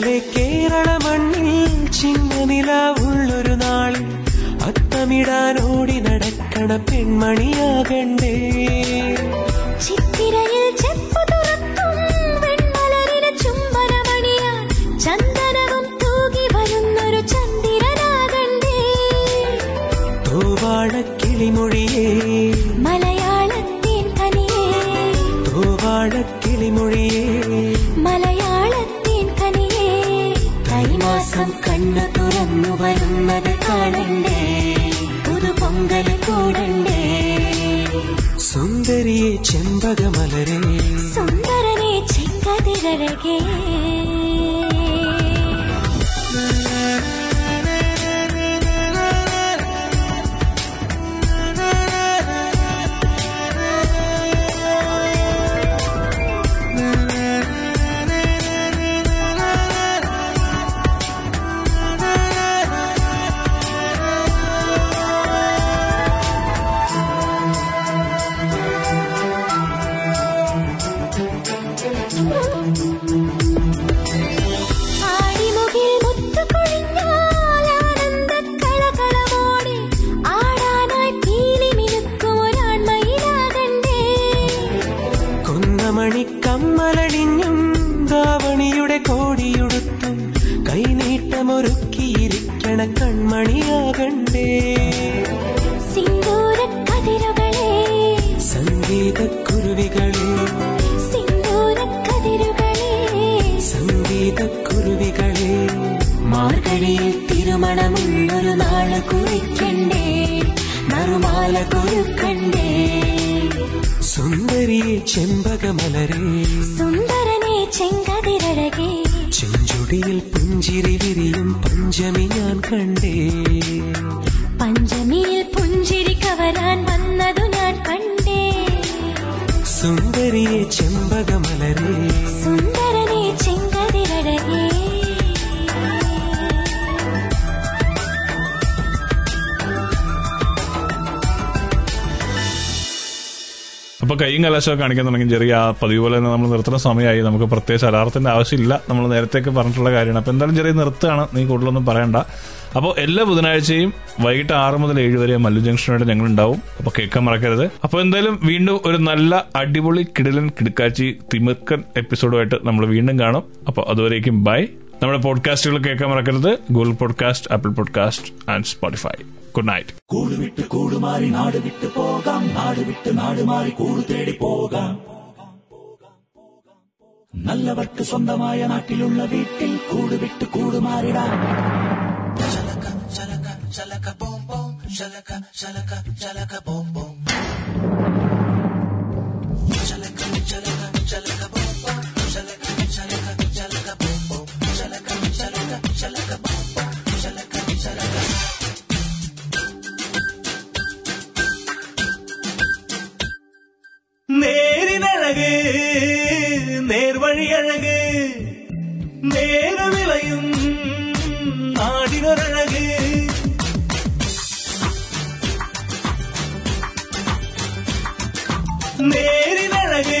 അങ്ങകലെ കേരള മണ്ണിൽ ചിങ്ങനില ഉള്ളൊരു നാളിൽ അത്തമിടാൻ ഓടി നടക്കണ പെൺമണിയാകണ്ടേ. ചിത്തിരയിൽ വരുന്നത് കാണണ്ടേ? പുതുപൊങ്കൽ കൂടണ്ടേ? സുന്ദരിയെ ചെമ്പകമലരേ. സുന്ദരനെ ചെങ്കതിരഴകേ. കുരുക്കണ്ടേ സുന്ദരിയെ ചെമ്പകമലരേ. സുന്ദരനെ ചെങ്കതിരഴകേ. ചെഞ്ചുടിയിൽ പുഞ്ചിരി വിരിയും പഞ്ചമി ഞാൻ കണ്ടേ. പഞ്ചമിയിൽ പുഞ്ചിരി കവരാൻ വന്നതു ഞാൻ കണ്ടേ. സുന്ദരിയെ ചെമ്പകമലരേ. സുന്ദരനെ അപ്പൊ കൈയും കലാശമൊക്കെ കാണിക്കാൻ തുടങ്ങി. ചെറിയ ആ പതിവ് പോലെ തന്നെ നമ്മൾ നിർത്തുന്ന സമയമായി. നമുക്ക് പ്രത്യേകിച്ച് അലാറത്തിന്റെ ആവശ്യമില്ല. നമ്മൾ നേരത്തെ പറഞ്ഞിട്ടുള്ള കാര്യമാണ്. അപ്പൊ എന്തായാലും ചെറിയ നിർത്താണ് നീ കൂടുതലൊന്നും പറയണ്ട. അപ്പോൾ എല്ലാ ബുധനാഴ്ചയും വൈകിട്ട് ആറ് മുതൽ ഏഴ് വരെ മല്ലു ജംഗ്ഷനായിട്ട് ഞങ്ങൾ ഉണ്ടാവും. അപ്പൊ കേൾക്കാൻ മറക്കരുത്. അപ്പൊ എന്തായാലും വീണ്ടും ഒരു നല്ല അടിപൊളി കിടിലൻ കിടക്കാച്ചി തിമിർക്കൻ എപ്പിസോഡുമായിട്ട് നമ്മൾ വീണ്ടും കാണും. അപ്പോൾ അതുവരേക്കും ബൈ. നമ്മുടെ പോഡ്കാസ്റ്റുകൾ കേൾക്കാൻ മറക്കരുത്. Google podcast Apple podcast and Spotify. Good night കൂട് വിട്ട് കൂട് മാറി നാട് വിട്ട് പോകാം. നാട് വിട്ട് നാട് മാറി കൂട് തേടി പോകാം. നല്ലവർക്ക് സ്വന്തമായ നാട്ടിലുള്ള വീട്ടിൽ കൂട് വിട്ട് കൂട് മാറിടാം. ചലക ചലക ചലക ബോം ബോം ചലക ചലക ചലക ബോം ബോം அழகு நேர விளையும் நாடினர் அழகு நேரின் அழகு